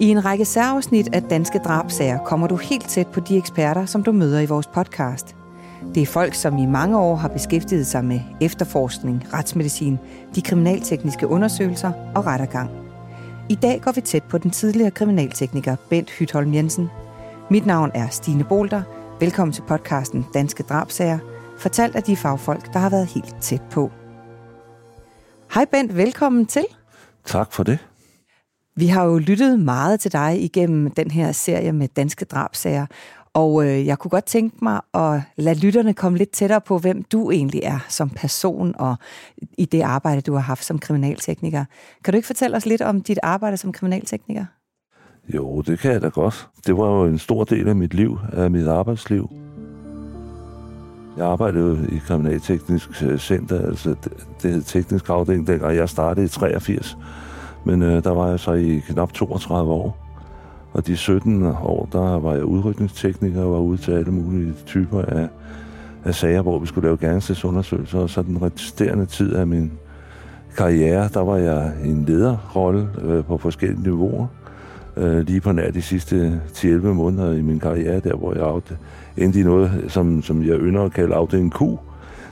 I en række særafsnit af Danske Drabsager kommer du helt tæt på de eksperter, som du møder i vores podcast. Det er folk, som i mange år har beskæftiget sig med efterforskning, retsmedicin, de kriminaltekniske undersøgelser og rettergang. I dag går vi tæt på den tidligere kriminaltekniker Bent Hytholm Jensen. Mit navn er Stine Bolter. Velkommen til podcasten Danske Drabsager, fortalt af de fagfolk, der har været helt tæt på. Hej Bent, velkommen til. Tak for det. Vi har jo lyttet meget til dig igennem den her serie med danske drabsager, og øh, jeg kunne godt tænke mig at lade lytterne komme lidt tættere på, hvem du egentlig er som person og i det arbejde, du har haft som kriminaltekniker. Kan du ikke fortælle os lidt om dit arbejde som kriminaltekniker? Jo, det kan jeg da godt. Det var jo en stor del af mit liv, af mit arbejdsliv. Jeg arbejdede i Kriminalteknisk øh, Center, altså det hed teknisk afdeling, dengang jeg startede i 83. Men øh, der var jeg så i knap 32 år. Og de 17 år, der var jeg udrykningstekniker og var ude til alle mulige typer af, af sager, hvor vi skulle lave gerningstidsundersøgelser. Og så den resterende tid af min karriere, der var jeg i en lederrolle øh, på forskellige niveauer. Øh, lige på nær de sidste 10-11 måneder i min karriere, der hvor jeg endte i noget, som, som jeg ynder at kalde afdeling Q,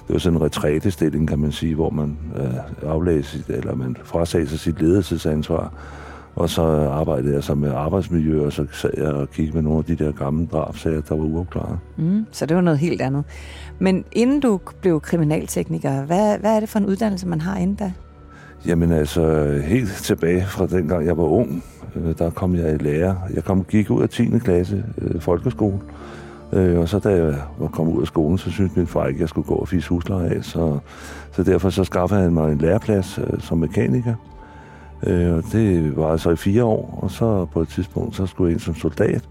det var sådan en retrætestilling, kan man sige, hvor man øh, aflagde sit, eller man frasagde sig sit ledelsesansvar. Og så arbejdede jeg så med arbejdsmiljø, og så sad jeg og kiggede med nogle af de der gamle drabsager, der var uafklaret. Mm, så det var noget helt andet. Men inden du blev kriminaltekniker, hvad, hvad er det for en uddannelse, man har inden da? Jamen altså, helt tilbage fra dengang jeg var ung, øh, der kom jeg i lære. Jeg kom, gik ud af 10. klasse øh, folkeskole, Øh, og så da jeg var kommet ud af skolen, så syntes min far ikke, at jeg skulle gå og fisse husleje af. Så, så derfor så skaffede han mig en læreplads øh, som mekaniker. Øh, og det var altså i fire år, og så på et tidspunkt, så skulle jeg ind som soldat.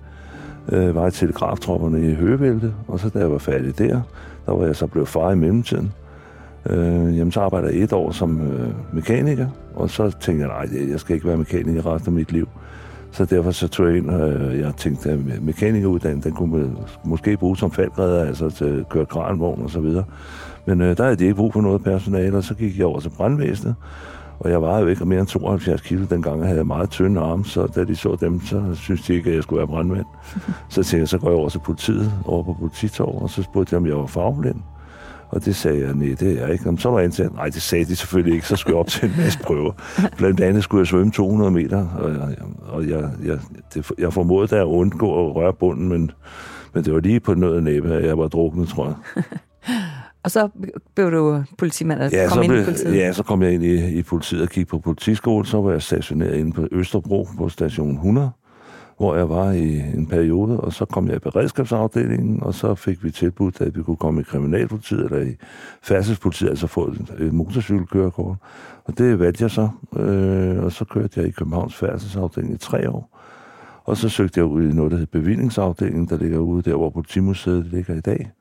Øh, var i telegraftropperne i Høgevælte, og så da jeg var færdig der, der var jeg så blevet far i mellemtiden. Øh, jamen, så arbejder jeg et år som øh, mekaniker, og så tænkte jeg, nej, jeg skal ikke være mekaniker resten af mit liv. Så derfor så tog jeg ind, og jeg tænkte, at mekanikeruddannelsen, den kunne måske bruge som faldgræder, altså til at køre kranvogn og så videre. Men øh, der havde de ikke brug for noget personale, og så gik jeg over til brandvæsenet. Og jeg var jo ikke mere end 72 kilo dengang, jeg havde meget tynde arme, så da de så dem, så synes de ikke, at jeg skulle være brandmand. så tænkte jeg, så går jeg over til politiet, over på polititorv, og så spurgte jeg, om jeg var fagblind. Og det sagde jeg, nej, det er jeg ikke. Og så var jeg til, nej, det sagde de selvfølgelig ikke, så skulle jeg op til en masse prøver. Blandt andet skulle jeg svømme 200 meter, og jeg, og jeg, jeg, det, jeg formodede at undgå at røre bunden, men, men det var lige på noget næppe, at jeg var druknet, tror jeg. og så blev du politimand og ja, kom ind blev, i politiet? Ja, så kom jeg ind i, i politiet og kiggede på politiskole. Så var jeg stationeret inde på Østerbro på station 100 hvor jeg var i en periode, og så kom jeg i beredskabsafdelingen, og så fik vi tilbudt, at vi kunne komme i kriminalpolitiet eller i færdselspolitiet, altså få et, motorcykelkørekort. Og det valgte jeg så, øh, og så kørte jeg i Københavns færdselsafdeling i tre år. Og så søgte jeg ud i noget, der hedder bevillingsafdelingen, der ligger ude der, hvor politimuseet ligger i dag.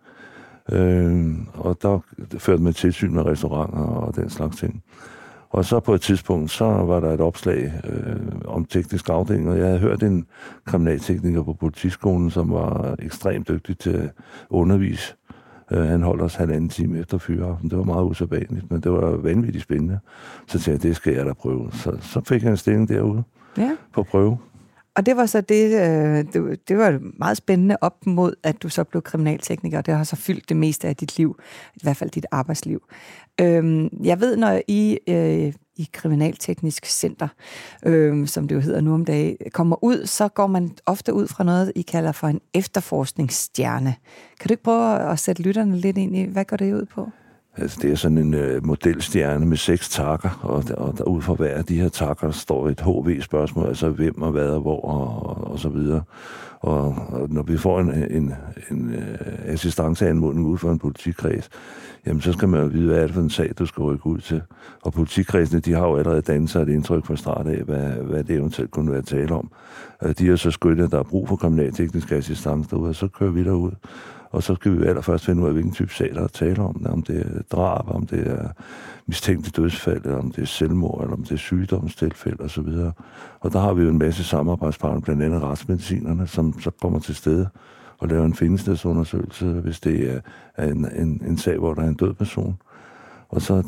Øh, og der førte man tilsyn med restauranter og den slags ting. Og så på et tidspunkt, så var der et opslag øh, om teknisk afdeling, og jeg havde hørt en kriminaltekniker på politiskolen, som var ekstremt dygtig til at undervise. Øh, han holdt os halvanden time efter fyreaften. Det var meget usædvanligt, men det var vanvittigt spændende. Så tænkte jeg, det skal jeg da prøve. Så, så fik jeg en stilling derude ja. på prøve. Og det var så det, øh, det, det var meget spændende op mod, at du så blev kriminaltekniker, og det har så fyldt det meste af dit liv, i hvert fald dit arbejdsliv. Øhm, jeg ved, når I øh, i Kriminalteknisk Center, øh, som det jo hedder nu om dagen, kommer ud, så går man ofte ud fra noget, I kalder for en efterforskningsstjerne. Kan du ikke prøve at sætte lytterne lidt ind i, hvad går det ud på? Altså, det er sådan en øh, modelstjerne med seks takker, og, og der, ud fra hver af de her takker står et HV-spørgsmål, altså hvem og hvad og hvor og, og, og så videre. Og, og når vi får en, en, en øh, assistanceanmodning ud fra en politikreds, jamen så skal man jo vide, hvad er det for en sag, du skal rykke ud til. Og politikredsene, de har jo allerede dannet sig et indtryk fra start af, hvad, hvad det eventuelt kunne være tale om. De er så skødt, at der er brug for kriminalteknisk assistance derude, og så kører vi derud. Og så skal vi allerførst finde ud af, hvilken type sag, der er tale om. Om det er drab, om det er mistænkte dødsfald, eller om det er selvmord, eller om det er sygdomstilfælde osv. Og der har vi jo en masse samarbejdspartnere, blandt andet retsmedicinerne, som så kommer til stede og laver en findestedsundersøgelse, hvis det er en, en, en sag, hvor der er en død person. Og så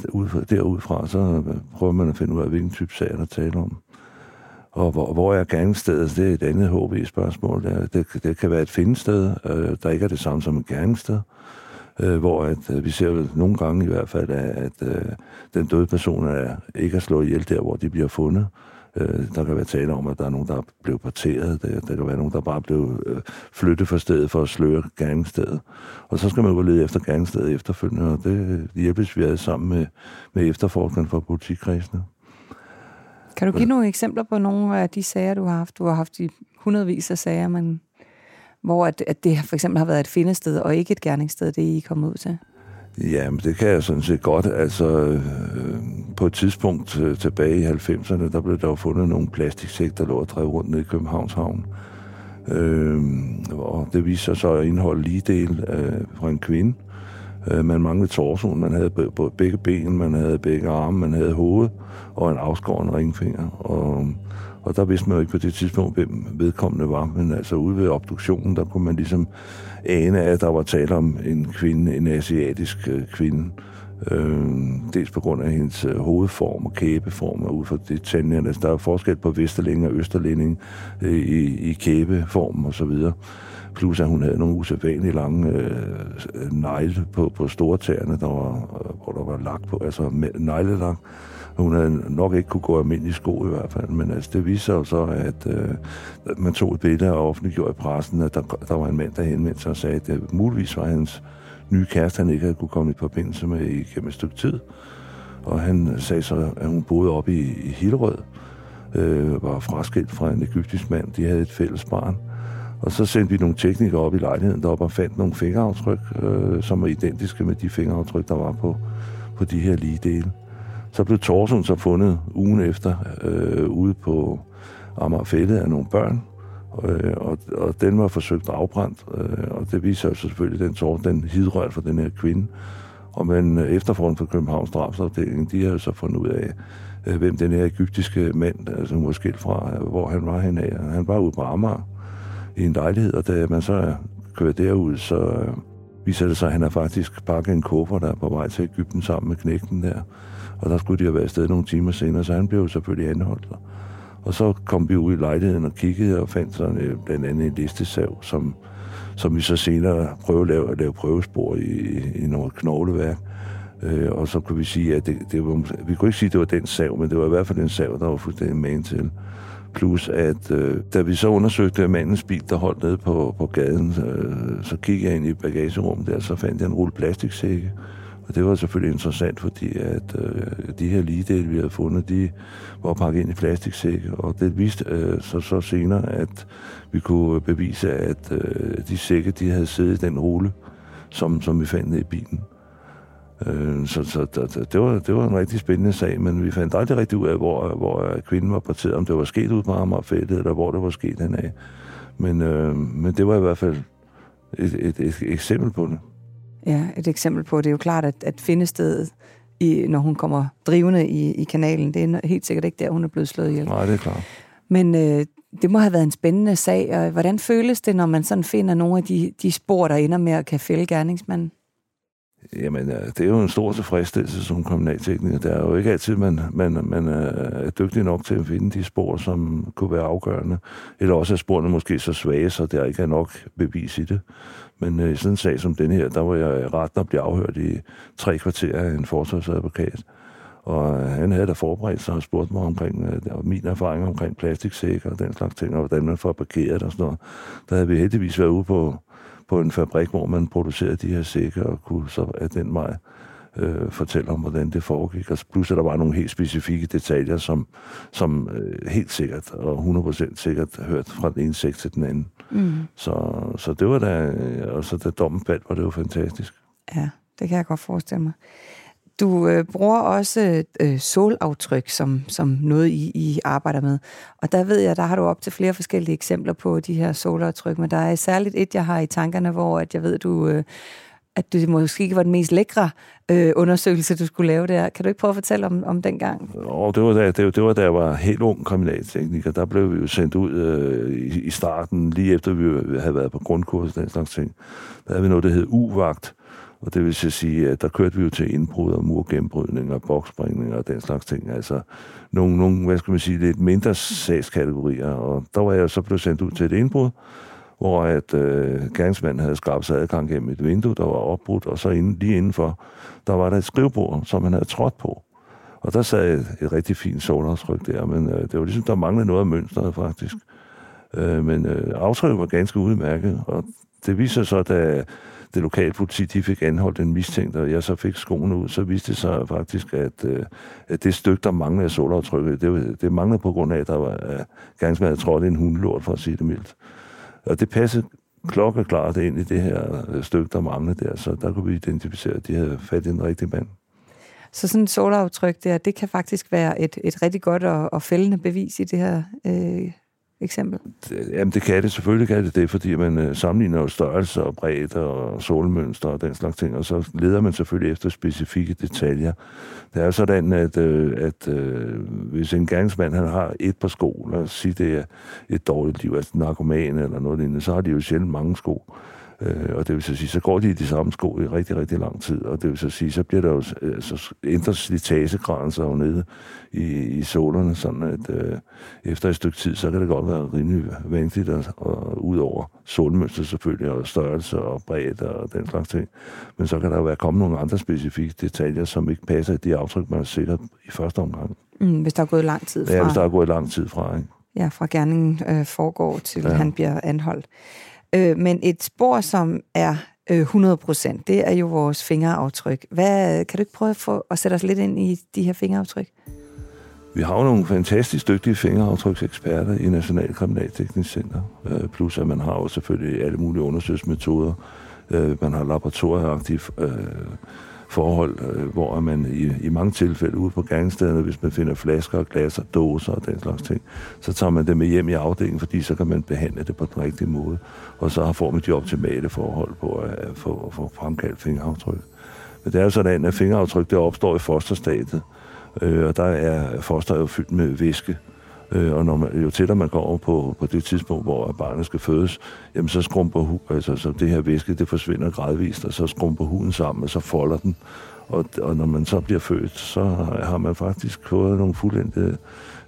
derudfra, så prøver man at finde ud af, hvilken type sag der taler om. Og hvor, hvor er gerningsstedet? Det er et andet HV-spørgsmål. Det, det, det kan være et findested, øh, der ikke er det samme som et gerningssted. Øh, hvor at, øh, vi ser vel nogle gange i hvert fald, at, at øh, den døde person er, ikke er slået ihjel der, hvor de bliver fundet. Øh, der kan være tale om, at der er nogen, der er blevet parteret. Der, der kan være nogen, der bare blev øh, flyttet fra stedet for at sløre gerningsstedet. Og så skal man jo lede efter gerningsstedet efterfølgende, og det hjælpes vi alle sammen med, med efterforskningen fra politikredsene. Kan du give nogle eksempler på nogle af de sager, du har haft? Du har haft i hundredvis af sager, men hvor at, at det for eksempel har været et findested og ikke et gerningssted, det I er kommet ud til? Jamen, det kan jeg sådan set godt. Altså, øh, på et tidspunkt øh, tilbage i 90'erne, der blev der jo fundet nogle plastiksæk, der lå og drev rundt ned i Københavns Havn. Øh, og det viste sig så at indeholde lige del øh, fra en kvinde. Øh, man manglede torsoen, man havde begge ben, man havde begge arme, man havde hoved og en afskåren ringfinger. Og, og der vidste man jo ikke på det tidspunkt, hvem vedkommende var. Men altså ude ved obduktionen, der kunne man ligesom ane, at der var tale om en kvinde, en asiatisk øh, kvinde. Øh, dels på grund af hendes øh, hovedform og kæbeform, og ud fra detaljerne. tænderne. Altså, der er forskel på Vesterlæng og Østerlænding øh, i, i kæbeform og så videre. Plus at hun havde nogle usædvanligt lange øh, negle på, på store tæerne, der var, øh, hvor der var lagt på, altså neglelak. Hun havde nok ikke kunne gå almindelig sko i hvert fald, men altså, det viser jo så, at øh, man tog et billede og offentliggjorde i pressen, at der, der var en mand, der henvendte sig og sagde, at det muligvis var hans nye kæreste, han ikke havde kunne komme i forbindelse med igennem et stykke tid. Og han sagde så, at hun boede oppe i, i Hillerød, øh, var fraskilt fra en egyptisk mand. De havde et fælles barn. Og så sendte vi nogle teknikere op i lejligheden deroppe og fandt nogle fingeraftryk, øh, som var identiske med de fingeraftryk, der var på, på de her lige dele. Så blev Torsund så fundet ugen efter øh, ude på Amagerfælde af nogle børn, øh, og, og den var forsøgt afbrændt, øh, og det viser sig selvfølgelig, den tår, den hidrørt for den her kvinde. Og men øh, for Københavns drabsafdeling, de har jo så fundet ud af, øh, hvem den her egyptiske mand, altså hun var skilt fra, øh, hvor han var henne af. Han var ude på Amager i en lejlighed, og da man så kører derud, så øh, viser det sig, at han har faktisk pakket en kuffer, der er på vej til Ægypten sammen med knægten der. Og der skulle de have været afsted nogle timer senere, så han blev jo selvfølgelig anholdt. Og så kom vi ud i lejligheden og kiggede og fandt sådan øh, blandt andet en listesav, som, som vi så senere prøvede at lave, at lave prøvespor i, i noget knogleværk. Øh, og så kunne vi sige, at det, det var, vi kunne ikke sige, at det var den sav, men det var i hvert fald en sav, der var fuldstændig man til. Plus at øh, da vi så undersøgte mandens bil, der holdt nede på, på gaden, øh, så kiggede jeg ind i bagagerummet der, så fandt jeg en rulle plastiksække. Og det var selvfølgelig interessant, fordi at øh, de her ligedele, vi havde fundet, de var pakket ind i plastiksække, og det viste øh, så, så senere, at vi kunne bevise, at øh, de sække, de havde siddet i den rulle, som, som vi fandt i bilen. Øh, så så det, det, var, det var en rigtig spændende sag, men vi fandt aldrig rigtig ud af, hvor, hvor kvinden var parteret, om det var sket ud på Amagerfældet, eller hvor det var sket af. Men, øh, men det var i hvert fald et, et, et, eksempel på det. Ja, et eksempel på, det er jo klart, at, at finde stedet, i, når hun kommer drivende i, i kanalen, det er helt sikkert ikke der, hun er blevet slået ihjel. Nej, det er klart. Men øh, det må have været en spændende sag, og hvordan føles det, når man sådan finder nogle af de, de spor, der ender med at kan fælde gerningsmanden? Jamen, øh, det er jo en stor tilfredsstillelse som kommunaltekniker. Det er jo ikke altid, man, man, man øh, er dygtig nok til at finde de spor, som kunne være afgørende. Eller også er sporene måske så svage, så der ikke er nok bevis i det. Men øh, i sådan en sag som den her, der var jeg ret at blive afhørt i tre kvarter af en forsvarsadvokat. Og øh, han havde da forberedt sig og spurgt mig omkring øh, min erfaring omkring plastiksækker og den slags ting, og hvordan man får parkeret og sådan noget. Der havde vi heldigvis været ude på på en fabrik, hvor man producerede de her sække, og kunne så af den vej øh, fortælle om, hvordan det foregik. Og plus, at der var nogle helt specifikke detaljer, som, som øh, helt sikkert og 100% sikkert hørt fra den ene sæk til den anden. Mm. Så, så det var da, og så da dommen faldt, var det jo fantastisk. Ja, det kan jeg godt forestille mig. Du øh, bruger også øh, solaftryk som, som noget, I, I arbejder med. Og der ved jeg, der har du op til flere forskellige eksempler på de her solaftryk, men der er særligt et, jeg har i tankerne, hvor at jeg ved, du, øh, at det måske ikke var den mest lækre øh, undersøgelse, du skulle lave der. Kan du ikke prøve at fortælle om, om den gang? Oh, det, var da, det, det var da jeg var helt ung kriminaltekniker. Der blev vi jo sendt ud øh, i, i starten, lige efter vi havde været på grundkurs og den slags ting. Der havde vi noget, der hed U-vagt, og det vil sige, at der kørte vi jo til indbrud og murgennembrydning og boksspringning og den slags ting. Altså nogle, nogle, hvad skal man sige, lidt mindre sagskategorier. Og der var jeg så blevet sendt ud til et indbrud, hvor at øh, gerningsmanden havde skrabt sig adgang gennem et vindue, der var opbrudt, og så inde, lige indenfor, der var der et skrivebord, som han havde trådt på. Og der sad et, et rigtig fint solafstryk der, men øh, det var ligesom, der manglede noget af mønstret faktisk. Øh, men øh, aftrykket var ganske udmærket, og det viser så, da det lokale politi de fik anholdt en mistænkt, og jeg så fik skoene ud, så viste det sig faktisk, at, øh, at det stykke, der manglede af solaftrykket, det, det manglede på grund af, at der var uh, gerningsmand havde trådt en hundelort, for at sige det mildt. Og det passede klokkeklart ind i det her øh, stykke, der manglede der, så der kunne vi identificere, at de havde fat i en rigtig mand. Så sådan et solaftryk der, det kan faktisk være et, et rigtig godt og, og fældende bevis i det her øh, eksempel? Jamen det kan det, selvfølgelig kan det det, fordi man øh, sammenligner jo størrelse og bredde og solmønster og den slags ting, og så leder man selvfølgelig efter specifikke detaljer. Det er sådan, at, øh, at øh, hvis en gangsmand han har et par sko, lad os sige, det er et dårligt liv, altså narkoman eller noget lignende, så har de jo sjældent mange sko. Øh, og det vil så sige, så går de i de samme sko i rigtig, rigtig lang tid, og det vil så sige, så bliver der jo, øh, så ændrer slitagegraden sig jo nede i, i solerne, sådan at øh, efter et stykke tid, så kan det godt være rimelig vanskeligt, at, og ud over solmønster selvfølgelig, og størrelse og bredde og den slags ting. Men så kan der jo være kommet nogle andre specifikke detaljer, som ikke passer i de aftryk, man set i første omgang. Mm, hvis der er gået lang tid fra. Ja, hvis der er gået lang tid fra, ikke? Ja, fra gerningen øh, foregår til ja. han bliver anholdt. Øh, men et spor, som er øh, 100 procent, det er jo vores fingeraftryk. Hvad, kan du ikke prøve at, få, at sætte os lidt ind i de her fingeraftryk? Vi har jo nogle fantastisk dygtige fingeraftrykseksperter i National Kriminalteknisk Center. Øh, plus at man har jo selvfølgelig alle mulige undersøgelsesmetoder. Øh, man har laboratorieagtige øh, forhold, øh, hvor man i, i mange tilfælde ude på gangstederne, hvis man finder flasker og glas og dåser og den slags ting, så tager man det med hjem i afdelingen, fordi så kan man behandle det på den rigtige måde. Og så får man de optimale forhold på at få, få fremkaldt fingeraftryk. Men det er jo sådan, at fingeraftryk det opstår i fosterstadiet, øh, og der er fosteret jo fyldt med væske. Øh, og når man, jo tættere man går på, på det tidspunkt, hvor barnet skal fødes, jamen så skrumper hu, altså, så det her væske, det forsvinder gradvist, og så skrumper huden sammen, og så folder den. Og, og når man så bliver født, så har man faktisk fået nogle fuldendte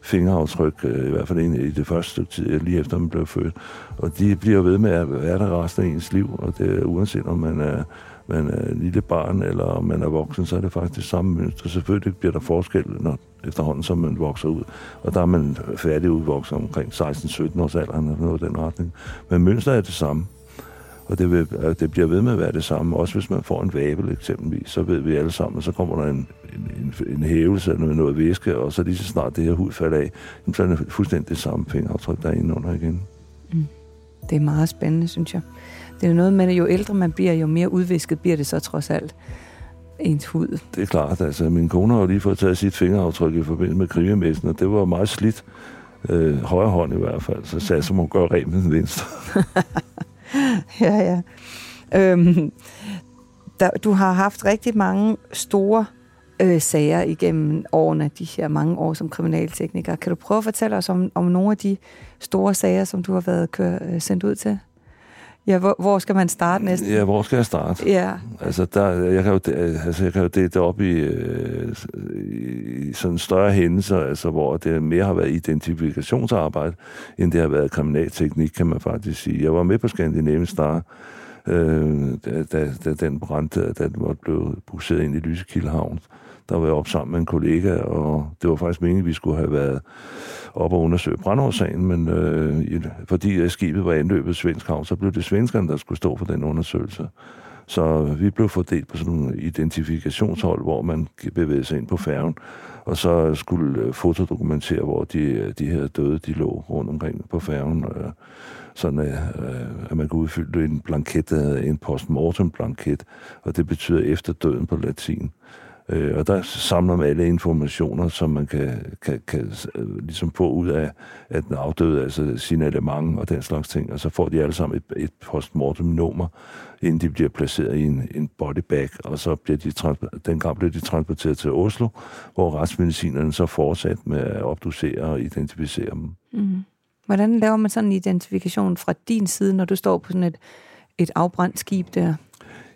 fingeraftryk, øh, i hvert fald i det første stykke tid, øh, lige efter man blev født. Og de bliver ved med at være der resten af ens liv, og det er uanset om man er man er lille barn, eller om man er voksen, så er det faktisk samme mønster. Selvfølgelig bliver der forskel, når efterhånden som man vokser ud. Og der er man færdig udvokset omkring 16-17 års alderen eller noget i den retning. Men mønster er det samme. Og det, vil, øh, det bliver ved med at være det samme. Også hvis man får en vabel eksempelvis, så ved vi alle sammen, så kommer der en, en, en hævelse af noget, noget væske, og så lige så snart det her hud falder af, så er det fuldstændig det samme fingeraftryk, der er inde under igen. Mm. Det er meget spændende, synes jeg. Det er noget med, at jo ældre man bliver, jo mere udvisket bliver det så trods alt ens hud. Det er klart. Altså, min kone har jo lige fået taget sit fingeraftryk i forbindelse med krigemessen, og det var meget slidt. Øh, højre hånd i hvert fald. Så sagde må hun gøre rent med den venstre. ja, ja. Øhm, der, du har haft rigtig mange store øh, sager igennem årene, de her mange år som kriminaltekniker. Kan du prøve at fortælle os om, om nogle af de store sager, som du har været kør, øh, sendt ud til? Ja, hvor, hvor skal man starte næsten? Ja, hvor skal jeg starte? Ja. Altså, der, jeg, kan jo, altså, jeg kan jo dele det op i, øh, i sådan større hændelser, altså, hvor det mere har været identifikationsarbejde, end det har været kriminalteknik, kan man faktisk sige. Jeg var med på Scandinavian Star, øh, da, da, da den brændte, da den måtte blive busseret ind i Lysekildehavn. Der var jeg op sammen med en kollega, og det var faktisk meningen, at vi skulle have været op og undersøge brandårsagen, men øh, fordi skibet var anløbet svensk havn, så blev det svenskerne, der skulle stå for den undersøgelse. Så vi blev fordelt på sådan nogle identifikationshold, hvor man bevægede sig ind på færgen, og så skulle øh, fotodokumentere, hvor de, øh, de her døde, de lå rundt omkring på færgen. Øh, sådan øh, øh at man kunne udfylde en blanket, der hedder en postmortem blanket, og det betyder efter døden på latin. Øh, og der samler man alle informationer, som man kan, kan, kan øh, ligesom få ud af, at den afdøde, altså signalement og den slags ting, og så får de alle sammen et, et postmortem-nummer, inden de bliver placeret i en, en bodybag, og så bliver de, dengang blev de transporteret til Oslo, hvor retsmedicinerne så fortsat med at obducere og identificere dem. Mm. Hvordan laver man sådan en identifikation fra din side, når du står på sådan et, et afbrændt skib der?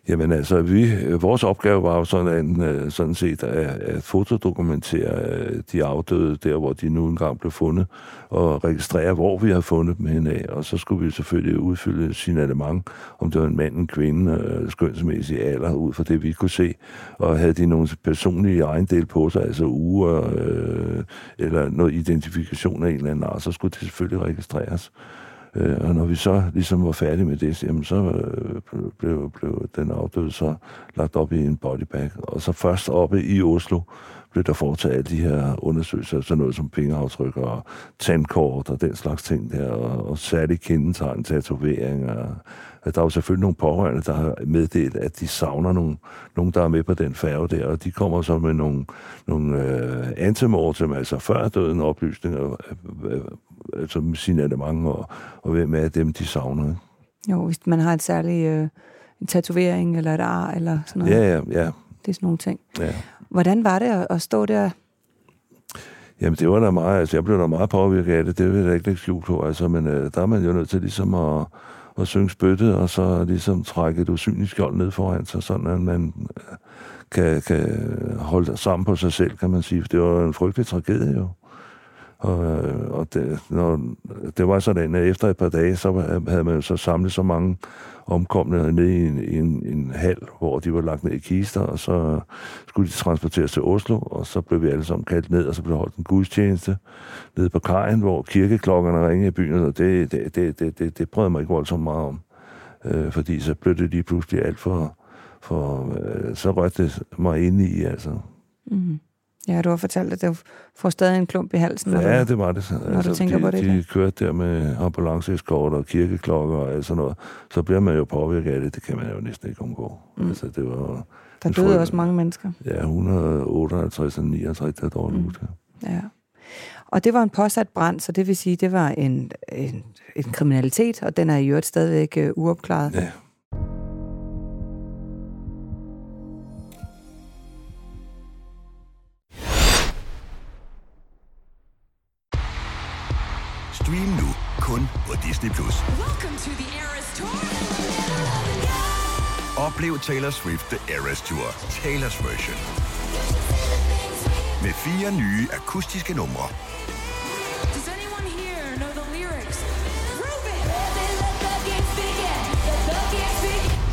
Jamen altså, vi, vores opgave var jo sådan, øh, sådan set at, at fotodokumentere øh, de afdøde der, hvor de nu engang blev fundet, og registrere, hvor vi har fundet dem henad. Og så skulle vi selvfølgelig udfylde signalement, om det var en mand, en kvinde, øh, skønsmæssig alder, ud fra det, vi kunne se. Og havde de nogle personlige ejendel på sig, altså uger, øh, eller noget identifikation af en eller anden art, så skulle det selvfølgelig registreres. Øh, og når vi så ligesom var færdige med det, jamen så øh, blev, blev den afdøde så lagt op i en bodybag. Og så først oppe i Oslo blev der foretaget alle de her undersøgelser, sådan noget som fingeraftryk og tandkort og den slags ting der, og, og særligt kendetegn, tatoveringer. Der er jo selvfølgelig nogle pårørende, der har meddelt, at de savner nogle, nogen, der er med på den færge der, og de kommer så med nogle, nogle øh, antemortem, altså før døden oplysninger, øh, øh, altså signalement, og, og hvem er dem, de savner. Ikke? Jo, hvis man har en særlig øh, en tatovering eller et ar eller sådan noget. Ja, ja, ja. Det er sådan nogle ting. ja. Hvordan var det at, at stå der? Jamen, det var da meget, altså jeg blev da meget påvirket af det, det vil jeg ikke lægge skjult på, altså, men øh, der er man jo nødt til ligesom at, at synge spyttet, og så ligesom trække et usynligt skjold ned foran sig, sådan at man øh, kan, kan holde sammen på sig selv, kan man sige. For det var en frygtelig tragedie jo. Og, øh, og det, når, det var sådan, at efter et par dage, så havde man så samlet så mange omkomne ned i en, i en, en hal, hvor de var lagt ned i kister, og så skulle de transporteres til Oslo, og så blev vi alle sammen kaldt ned, og så blev holdt en gudstjeneste nede på kajen, hvor kirkeklokkerne ringede i byen, og det, det, det, det, det, det prøvede mig ikke voldsomt meget om. Øh, fordi så blev det lige pludselig alt for... for øh, så rørte det mig ind i, altså. Mm. Ja, du har fortalt, at det får stadig en klump i halsen. Ja, du, det var det. når du tænker de, på det De dag. kørte der med ambulanceeskort og kirkeklokker og alt sådan noget. Så bliver man jo påvirket af det. Det kan man jo næsten ikke undgå. Mm. Altså, det var der døde frygtelig- også mange mennesker. ja, 158 og 69, der dårligt Mm. Ja. Og det var en påsat brand, så det vil sige, det var en, en, en kriminalitet, og den er i øvrigt stadigvæk uh, uopklaret. Ja. Oplev Taylor Swift The Eras Tour, Taylor's version. Med fire nye akustiske numre.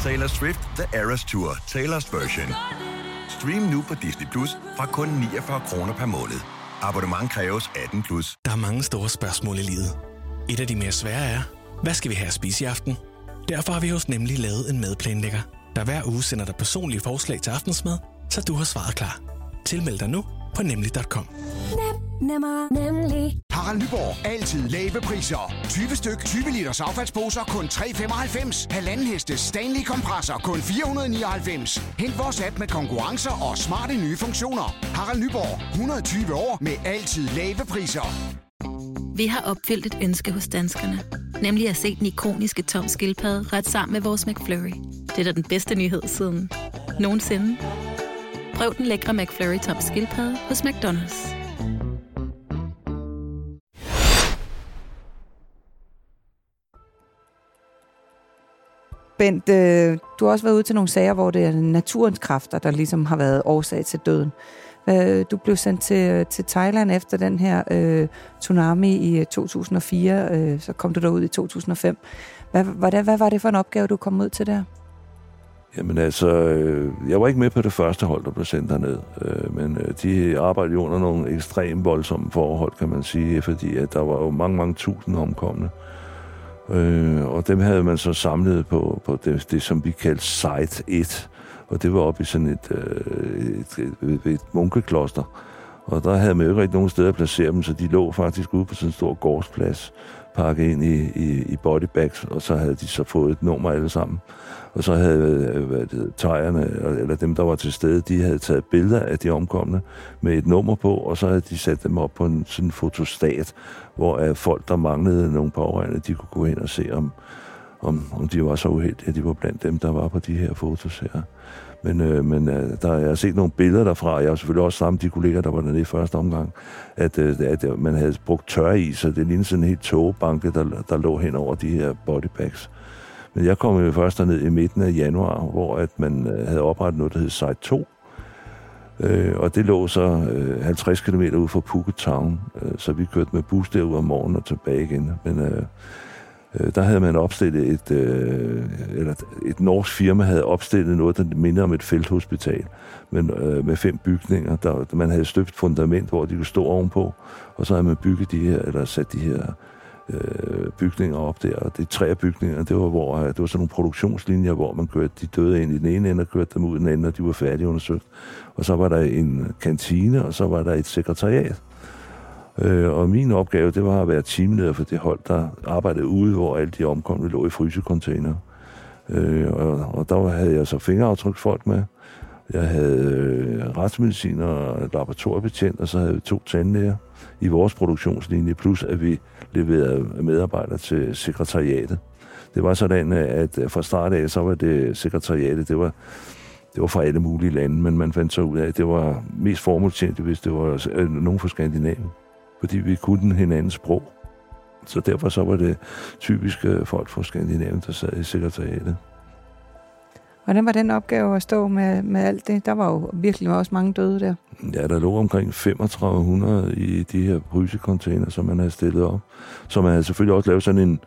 Taylor Swift The Eras Tour, Taylor's version. Stream nu på Disney Plus fra kun 49 kroner per måned. Abonnement kræves 18 plus. Der er mange store spørgsmål i livet. Et af de mere svære er, hvad skal vi have at spise i aften? Derfor har vi hos Nemlig lavet en madplanlægger, der hver uge sender dig personlige forslag til aftensmad, så du har svaret klar. Tilmeld dig nu på nemlig.com. Nemmer, nemlig. Harald Nyborg. Altid lave priser. 20 styk, 20 liters affaldsposer kun 3,95. Halvanden heste Stanley kompresser kun 499. Hent vores app med konkurrencer og smarte nye funktioner. Harald Nyborg. 120 år med altid lave priser. Vi har opfyldt et ønske hos danskerne. Nemlig at se den ikoniske tom skildpadde ret sammen med vores McFlurry. Det er da den bedste nyhed siden nogensinde. Prøv den lækre McFlurry tom skildpadde hos McDonald's. Bent, øh, du har også været ude til nogle sager, hvor det er naturens kræfter, der ligesom har været årsag til døden. Øh, du blev sendt til, til Thailand efter den her øh, tsunami i øh, 2004, øh, så kom du derud i 2005. Hvad, hvordan, hvad var det for en opgave, du kom ud til der? Jamen altså, øh, jeg var ikke med på det første hold, der blev sendt derned, øh, men øh, de arbejdede jo under nogle ekstremt voldsomme forhold, kan man sige, fordi at der var jo mange, mange tusind omkomne. Øh, og dem havde man så samlet på, på det, det, som vi kaldte Site 1, og det var oppe i sådan et, øh, et, et, et, et munkekloster. Og der havde man jo ikke rigtig nogen steder at placere dem, så de lå faktisk ude på sådan en stor gårdsplads, pakket ind i, i, i bodybags, og så havde de så fået et nummer alle sammen. Og så havde øh, hvad det, tegerne, eller dem, der var til stede, de havde taget billeder af de omkomne med et nummer på, og så havde de sat dem op på en sådan en fotostat, hvor øh, folk, der manglede nogle pårørende, de kunne gå ind og se, om, om, om de var så uheldige, at de var blandt dem, der var på de her fotos her. Men, øh, men øh, der, jeg har set nogle billeder derfra, jeg har selvfølgelig også sammen med de kolleger, der var dernede i første omgang, at, øh, at man havde brugt tør i, så det lignede sådan en helt tågebanke, der, der lå hen over de her bodypacks. Men jeg kom jo først derned i midten af januar, hvor at man øh, havde oprettet noget, der hed Site 2. Øh, og det lå så øh, 50 km ud fra Puket Town, øh, så vi kørte med bus derud om morgenen og tilbage igen. Men øh, øh, der havde man opstillet et, øh, eller et norsk firma havde opstillet noget, der minder om et felthospital, men øh, med fem bygninger. Der, man havde støbt fundament, hvor de kunne stå ovenpå, og så havde man bygget de her, eller sat de her øh, bygninger op der, og det tre bygninger, det var, hvor, øh, det var sådan nogle produktionslinjer, hvor man kørte de døde ind i den ene ende og kørte dem ud i den anden, og de var færdigundersøgt. Og så var der en kantine, og så var der et sekretariat. Øh, og min opgave, det var at være teamleder for det hold, der arbejdede ude, hvor alle de omkomne lå i frysecontainer. Øh, og, og der havde jeg så fingeraftryksfolk med. Jeg havde øh, retsmediciner og laboratoriebetjent, og så havde vi to tandlæger i vores produktionslinje, plus at vi leverede medarbejdere til sekretariatet. Det var sådan, at øh, fra start af, så var det sekretariatet, det var, det var fra alle mulige lande, men man fandt så ud af, at det var mest formålstjent, hvis det var øh, nogen fra Skandinavien, fordi vi kunne hinandens sprog. Så derfor så var det typisk folk fra Skandinavien, der sad i sekretariatet. Hvordan var den opgave at stå med, med alt det? Der var jo virkelig også mange døde der. Ja, der lå omkring 3500 i de her brysecontainer, som man havde stillet op. Så man havde selvfølgelig også lavet sådan en,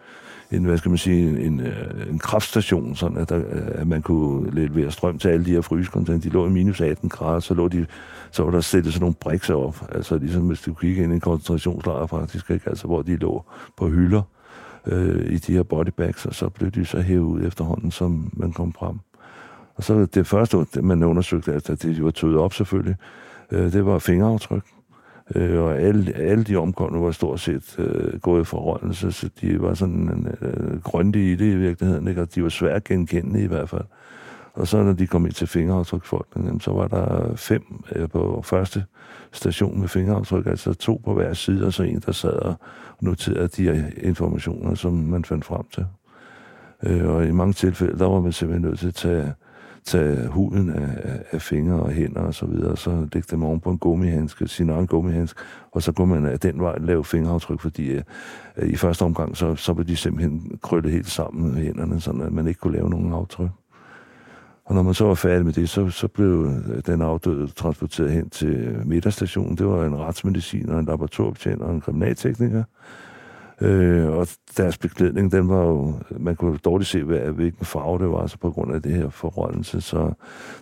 en hvad skal man sige, en, en, øh, kraftstation, sådan at, der, øh, at man kunne levere strøm til alle de her frysekontanter. De lå i minus 18 grader, så, lå de, så var der stillet sådan nogle brikser op, altså ligesom hvis du kigger ind i en koncentrationslejr faktisk, ikke? Altså, hvor de lå på hylder øh, i de her bodybags, og så blev de så hævet ud efterhånden, som man kom frem. Og så det første, man undersøgte, at det var tøet op selvfølgelig, øh, det var fingeraftryk. Øh, og alle, alle de omkomne var stort set øh, gået i forrådelse, så de var sådan øh, grøntige i det i virkeligheden, ikke? og de var svært genkendelige i hvert fald. Og så når de kom ind til fingeraftryksfolkene, så var der fem øh, på første station med fingeraftryk, altså to på hver side, og så en, der sad og noterede de her informationer, som man fandt frem til. Øh, og i mange tilfælde, der var man simpelthen nødt til at tage tage huden af, af fingre og hænder og så videre, og så lægge dem oven på en gummihandske, sin egen gummihandske, og så kunne man af den vej lave fingeraftryk, fordi øh, øh i første omgang, så, så blev de simpelthen krøllet helt sammen med hænderne, så man ikke kunne lave nogen aftryk. Og når man så var færdig med det, så, så blev øh, den afdøde transporteret hen til midterstationen. Det var en retsmediciner, en laboratoriebetjent og en kriminaltekniker. Øh, og deres beklædning, den var jo, man kunne dårligt se, hvad, hvilken farve det var, så på grund af det her forrådelse. Så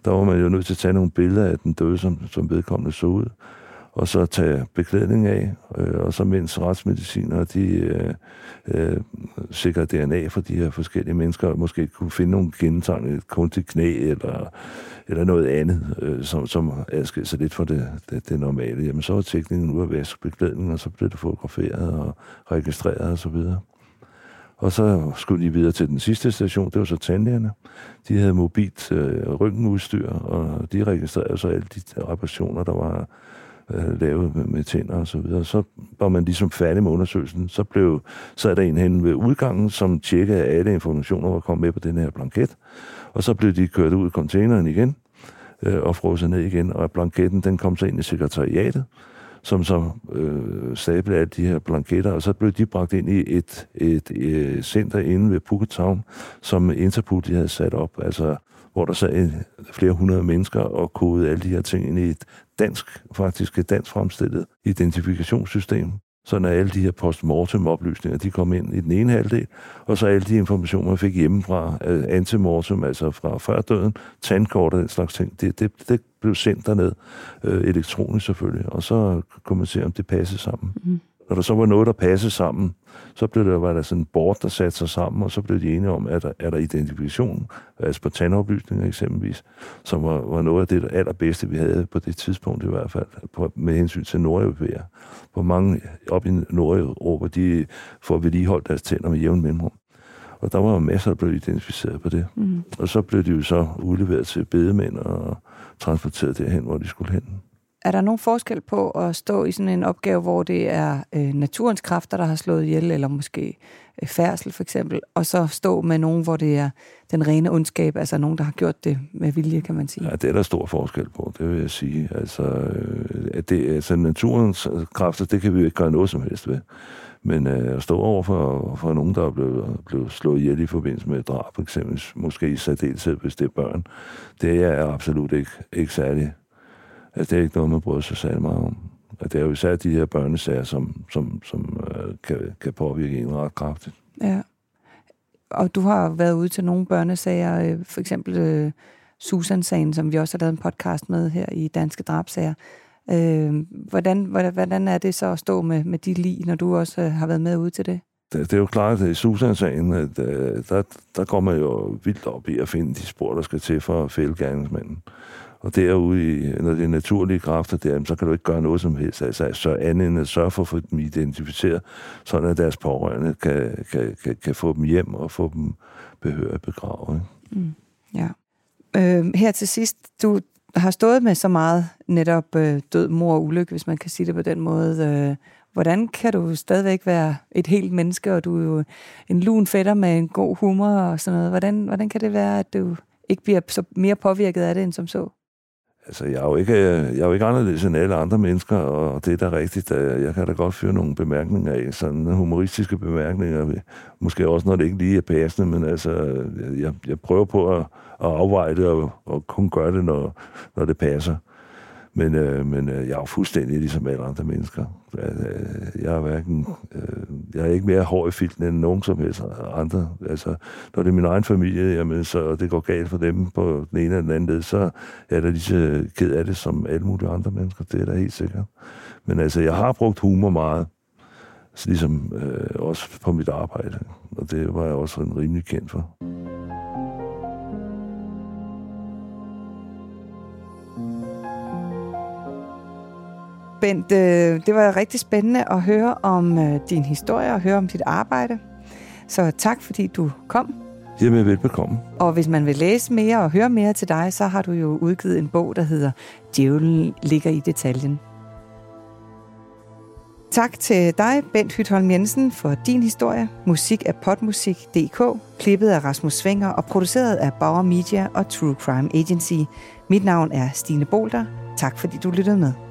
der var man jo nødt til at tage nogle billeder af den døde, som, som vedkommende så ud og så tage beklædning af, øh, og så mens retsmediciner, de øh, øh, sikrer DNA for de her forskellige mennesker, måske kunne finde nogle gentegn, et kunstigt knæ eller, eller noget andet, øh, som, som adskiller sig lidt fra det, det, det normale. Jamen så var teknikken ud at vaske beklædningen, og så blev det fotograferet og registreret osv. Og, og så skulle de videre til den sidste station, det var så tandlægerne. De havde mobilt øh, røntgenudstyr, og de registrerede så alle de reparationer, der var øh, lavet med, med tænder og så videre. Så var man ligesom færdig med undersøgelsen. Så blev sad der en hen ved udgangen, som tjekkede, at alle informationer var kommet med på den her blanket. Og så blev de kørt ud i containeren igen øh, og frosset ned igen. Og blanketten, den kom så ind i sekretariatet som så øh, stablede alle de her blanketter, og så blev de bragt ind i et, et, et center inde ved Phuket Town, som Interpol de havde sat op. Altså hvor der sad flere hundrede mennesker og kodede alle de her ting ind i et dansk, faktisk et dansk fremstillet identifikationssystem. Så når alle de her postmortem-oplysninger, de kom ind i den ene halvdel, og så alle de informationer, man fik hjemmefra, øh, antemortem, altså fra før døden, tandkort og den slags ting, det, det, det blev sendt derned, øh, elektronisk selvfølgelig, og så kunne man se, om det passede sammen. Mm. Når der så var noget, der passede sammen, så blev der, var der sådan en board, der satte sig sammen, og så blev de enige om, at der, er der identifikation, altså på tandoplysninger eksempelvis, som var, var noget af det allerbedste, vi havde på det tidspunkt i hvert fald, på, med hensyn til nordeuropæer. Hvor mange op i Nordeuropa, de får vedligeholdt deres tænder med jævn mellemrum. Og der var masser, der blev identificeret på det. Mm. Og så blev de jo så udleveret til bedemænd og transporteret derhen, hvor de skulle hen er der nogen forskel på at stå i sådan en opgave, hvor det er øh, naturens kræfter, der har slået ihjel, eller måske øh, færdsel for eksempel, og så stå med nogen, hvor det er den rene ondskab, altså nogen, der har gjort det med vilje, kan man sige? Ja, det er der stor forskel på, det vil jeg sige. Altså, øh, at det, altså naturens øh, kræfter, det kan vi jo ikke gøre noget som helst ved. Men øh, at stå over for, for nogen, der er blevet, blevet slået ihjel i forbindelse med et drab, eksempel, måske i særdeleshed, hvis det er børn, det er absolut ikke, ikke særlig. Altså, det er ikke noget, man bryder sig særlig meget om. Og det er jo især de her børnesager, som, som, som øh, kan, kan påvirke en ret kraftigt. Ja. Og du har været ude til nogle børnesager, øh, for eksempel øh, Susan-sagen, som vi også har lavet en podcast med her i Danske Drabsager. Øh, hvordan, hvordan, hvordan er det så at stå med, med de lige, når du også øh, har været med ude til det? Det, det er jo klart, at i Susan-sagen, at, øh, der, der går man jo vildt op i at finde de spor, der skal til for at fælde gerningsmanden. Og derude, i, når det er naturlige kræfter der, så kan du ikke gøre noget som helst. Altså, så andet end at sørge for at få dem identificeret, sådan at deres pårørende kan, kan, kan, kan få dem hjem og få dem behørigt begravet. Mm, ja. Øh, her til sidst, du har stået med så meget netop øh, død, mor og ulykke, hvis man kan sige det på den måde. Øh, hvordan kan du stadigvæk være et helt menneske, og du er jo en lun fætter med en god humor og sådan noget. Hvordan, hvordan kan det være, at du ikke bliver så mere påvirket af det, end som så? Altså, jeg er, jo ikke, jeg er jo ikke anderledes end alle andre mennesker, og det er da rigtigt. at Jeg kan da godt føre nogle bemærkninger af, sådan humoristiske bemærkninger. Måske også, når det ikke lige er passende, men altså, jeg, jeg prøver på at, at afveje det, og, og kun gøre det, når, når det passer. Men, øh, men øh, jeg er jo fuldstændig ligesom alle andre mennesker. Øh, jeg er hverken, øh, jeg er ikke mere hård i filten end nogen som helst andre. Altså, når det er min egen familie, jamen, så det går galt for dem på den ene eller den anden led, så er der lige så ked af det som alle mulige andre mennesker. Det er da helt sikkert. Men altså, jeg har brugt humor meget. Så ligesom øh, også på mit arbejde. Og det var jeg også en rimelig kendt for. Bent, øh, det var rigtig spændende at høre om øh, din historie og høre om dit arbejde. Så tak, fordi du kom. Jamen, velbekomme. Og hvis man vil læse mere og høre mere til dig, så har du jo udgivet en bog, der hedder Djævlen ligger i detaljen. Tak til dig, Bent Hytholm Jensen, for din historie. Musik af potmusik.dk, klippet af Rasmus Svinger og produceret af Bauer Media og True Crime Agency. Mit navn er Stine Bolter. Tak fordi du lyttede med.